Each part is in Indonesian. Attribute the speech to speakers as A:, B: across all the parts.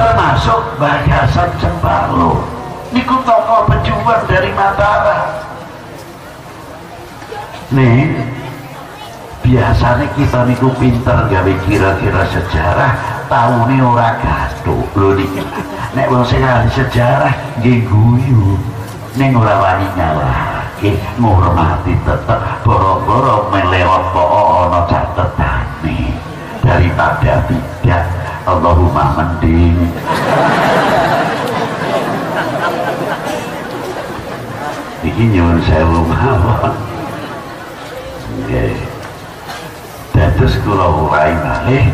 A: termasuk Bayasan Cembarlo niku tokoh pejuang dari Mataram. Nih biasanya kita niku pinter gawe kira-kira sejarah tahu nih ora gaduh lho niki nek wong sing ahli sejarah nggih guyu ning ora wani nyalahke ngurmati tetep boro-boro melewat kok ana catetane. Daripada tidak Allahumma mending iki nyuwun sewu mawon. Nggih. Dados kula urai malih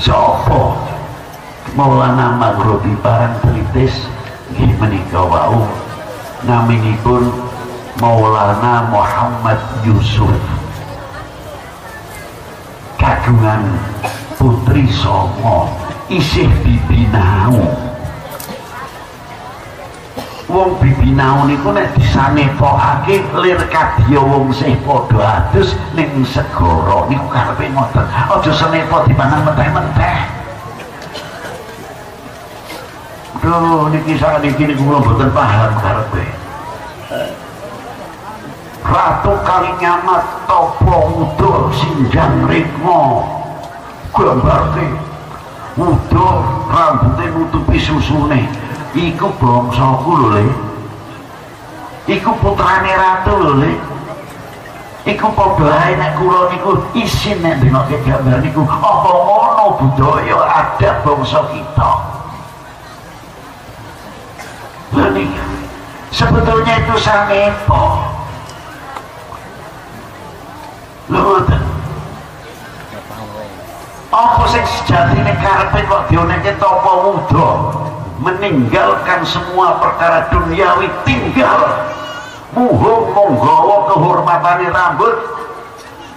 A: sapa? Maulana Maghribi barang tritis nggih menika wau. Naminipun Maulana Muhammad Yusuf. Kagungan putri Songo isih bibinau wong bibinau niku nek disanepokake lir kadya wong sih padha adus ning segara. Niku karepe ngoten? Aja senepo dipandang menteh-menteh. Duh, niki sakniki niku kula mboten paham karepe. Ratu Kalinyamat Topo Udo Sinjang Ritmo gambarke Udo rambutnya nutupi susune iku bangsaku lho le. Iku putrane ratu lho le. Iku padha ae nek kula niku isin nek denoke gambar niku. Apa ngono budaya adat bangsa kita? Lho sebetulnya itu sanepo lho ngoten apa sing sejatine karepe kok dioneke tapa wuda? Meninggalkan semua perkara duniawi tinggal muhung monggawa kehormatan rambut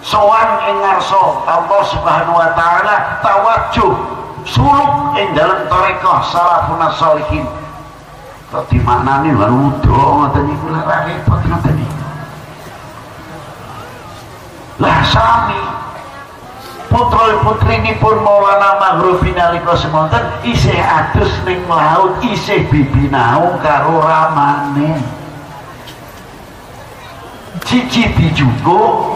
A: soan ing ngarsa Allah Subhanahu wa taala tawajuh suluk ing dalam tarekah salafun sholihin kok dimaknani lan wuda ngoten niku lah repot ngoten lah sami putra putri ini pun Maulana Maghrubi nalika semonten isih adus ning laut isih bibinau karo ramane. Cici dijugo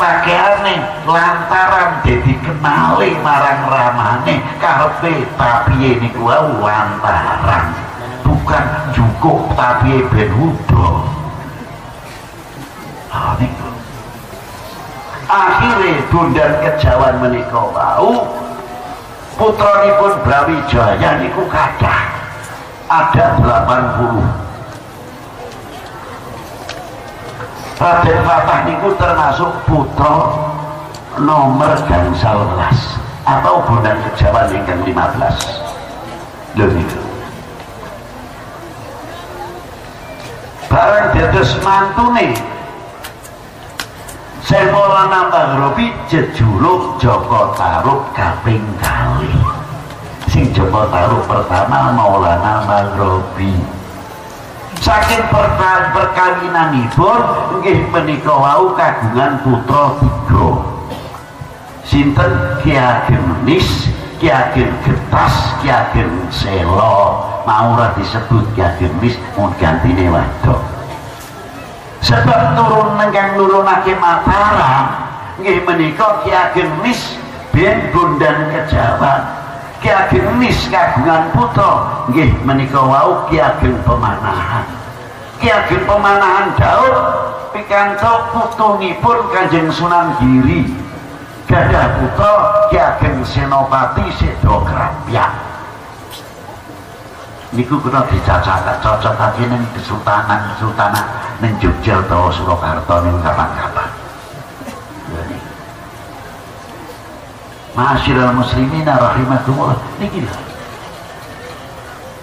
A: pakaiane lantaran jadi kenali marang ramane karepe tapi ini gua lantaran bukan cukup tapi ben udo. Oh, niku akhirnya bundan kejawan menika wau putranipun Brawijaya niku kadah ada 80 Raden Fatah niku termasuk putra nomor gangsal belas atau bundan kejawan ingkang 15 lho niku barang dados mantune Semola nambah robi jejuluk Joko Taruk kaping kali. Sing Joko Taruk pertama Maulana Maghrobi saking perkawinan perkawinanipun nggih menika wau kagungan putra tiga. Sinten? Ki Ageng Nis Ki Ageng Getas Ki Ageng Selo mau ora disebut Ki Ageng Nis mun gantine wadok sebab turun nengkang nurunake Mataram nggih menika Ki Ageng Nis ben bundan kejawan Ki Ageng Nis kagungan putra nggih menika wau Ki Ageng Pemanahan. Ki Ageng Pemanahan Daud pikantuk putunipun Kanjeng Sunan Giri. Gadah putra Ki Ageng Senopati Sedo niku kena dicacak cocok lagi ning kesultanan kesultanan ning Jogja utawa Surakarta ning kapan-kapan Ma'asyiral muslimin rahimakumullah. Niki lho.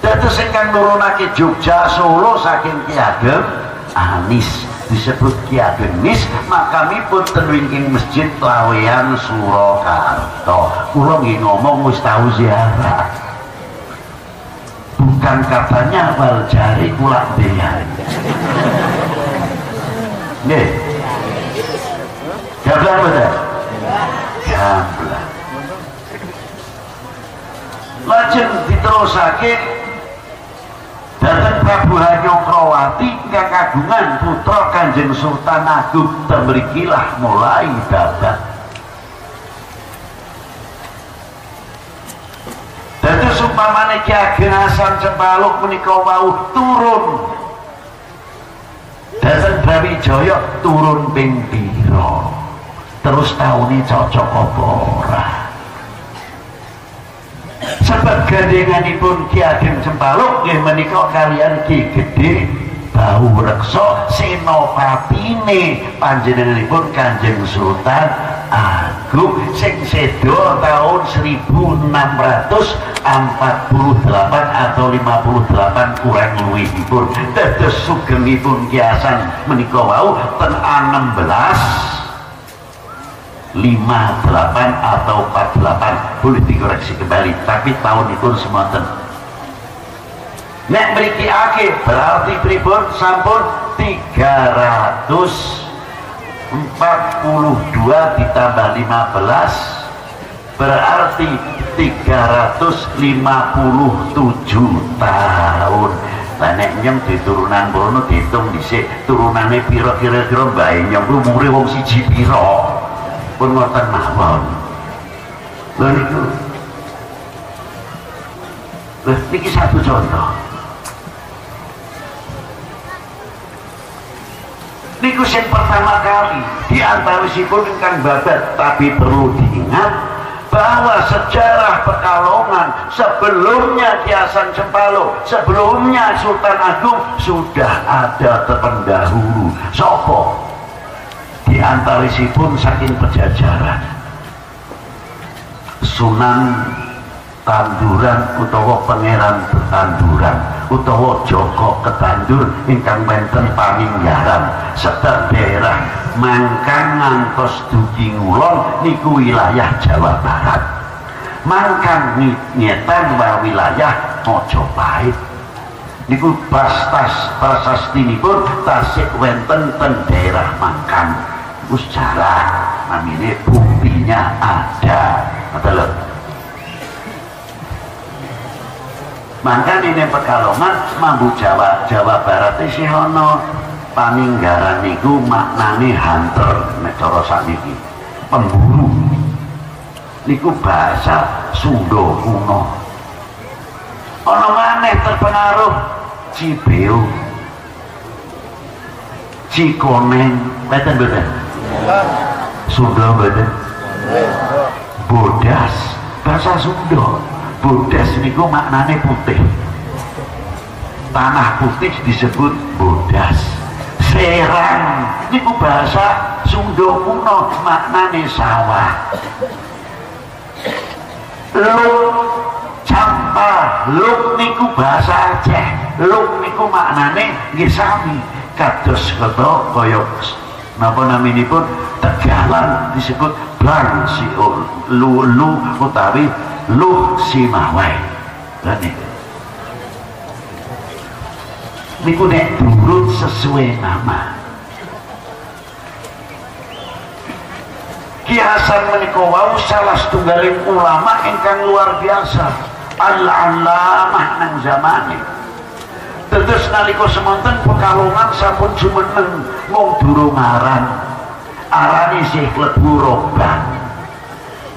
A: Dados ingkang nurunake Jogja Solo saking Ki Ageng Anis. Disebut Ki Ageng Nis makamipun ten masjid Lawean Surakarta. Kula nggih ngomong wis tau ziarah bukan katanya wal jari kulak nih gablang betul gablang lajeng diterusake datang Prabu Hanyokrawati ingkang kagungan putra Kanjeng Sultan Agung temrikilah mulai dadak Dadi sumpamane Ki Ageng Hasan Cempaluk menika wau turun. Brawijaya turun ping terus taune cocok apa sebab gandenganipun Ki Ageng Cempaluk nggih menika kalian Ki Gedhe bau reksa senopatine panjenenganipun Kanjeng Sultan Agung sing sedo tahun 1648 atau 58 kurang luwihipun dados sugengipun kiasan menika wau ten 16 58 atau 48 boleh dikoreksi kembali tapi tahun itu semonten. Nek beriki akhir berarti pripun sampun 342 ditambah 15 berarti 357 tahun. Nek nyem di turunan bono dihitung dhisik turunane pira kira-kira mbah nyem umure wong siji pira. Pun ngoten mawon. Lho niku. Lho niki satu contoh niku sing pertama kali di antara sipun ingkang babat tapi perlu diingat bahwa sejarah Pekalongan sebelumnya Kiasan Cempalo sebelumnya Sultan Agung sudah ada terpendahulu. Sopo? Di antarisipun saking pejajaran. Sunan Tanduran utawa pangeran Tanduran utawa Joko Ketandur ingkang menten paninggaran sedang daerah Mangkang ngantos dugi ngulon niku wilayah Jawa Barat. Mangkang ngetan wa wilayah Mojopahit niku pastas prasastinipun tasik wenten ten daerah Mangkang. Sejarah namanya buktinya ada. Betul maka ini pekalongan mambu Jawa Jawa Barat isi hono paninggaran niku maknani hunter cara sakniki. Pemburu. Niku bahasa Sunda kuno. Ana maneh terpengaruh. Cibeo. Cikoneng. Mboten mboten Sunda mboten bodas. Bahasa Sunda bodas niku maknane putih. Tanah putih disebut bodas. Serang. Niku bahasa Sunda kuno maknane sawah. Luk campa. Luk niku bahasa Aceh. Luk niku maknane nggih sami. Kados kata kaya napa naminipun tegalan disebut blang si lu lu utawi lu si mawai lan niku nek turut sesuai nama. Ki Hasan menika wau salah setunggaling ulama ingkang luar biasa. Al-allamah nang zamane. Terus nalika semonten pekalongan sampun jumeneng mung durung aran. Arane sih klebu roban.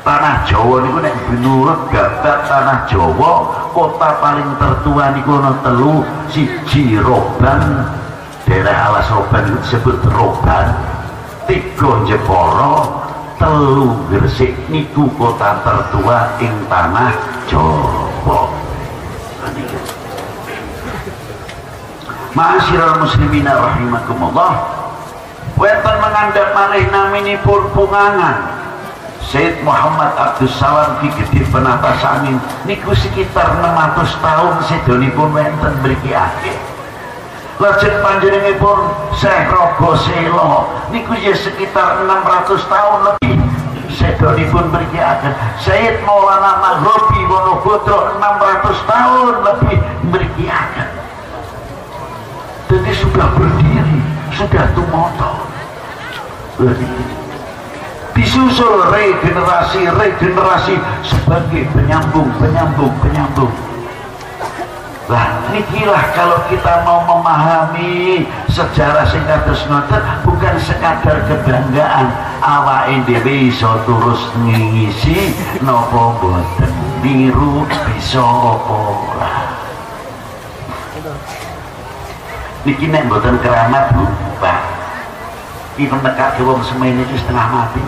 A: Tanah Jawa niku nek binurut gabat tanah Jawa kota paling tertua niku ana telu siji Roban daerah alas Roban disebut Roban tiga Jeporo telu Gresik niku kota tertua ing tanah Jawa Ma'asyiral muslimin rahimakumullah. Wonten mengandap malih naminipun pungangan. Said Muhammad Abdus Salam Ki Gede Penatas Angin niku sekitar 600 tahun sedonipun wonten mriki akhir. Lajeng panjenenganipun Syekh Rogo Selo. Niku ya sekitar 600 tahun lebih sedonipun mriki akhir. Said Maulana Maghribi Wonogodo 600 tahun lebih mriki akhir jadi sudah berdiri sudah tumoto disusul regenerasi regenerasi sebagai penyambung penyambung penyambung. Lah nikilah kalau kita mau memahami sejarah singkatus ngoten bukan sekadar kebanggaan. Awak dhewe iso terus ngisi nopo boten biru bisa apa lah niki nek boten keramat Bu Pak iki nekake wong semene itu setengah mati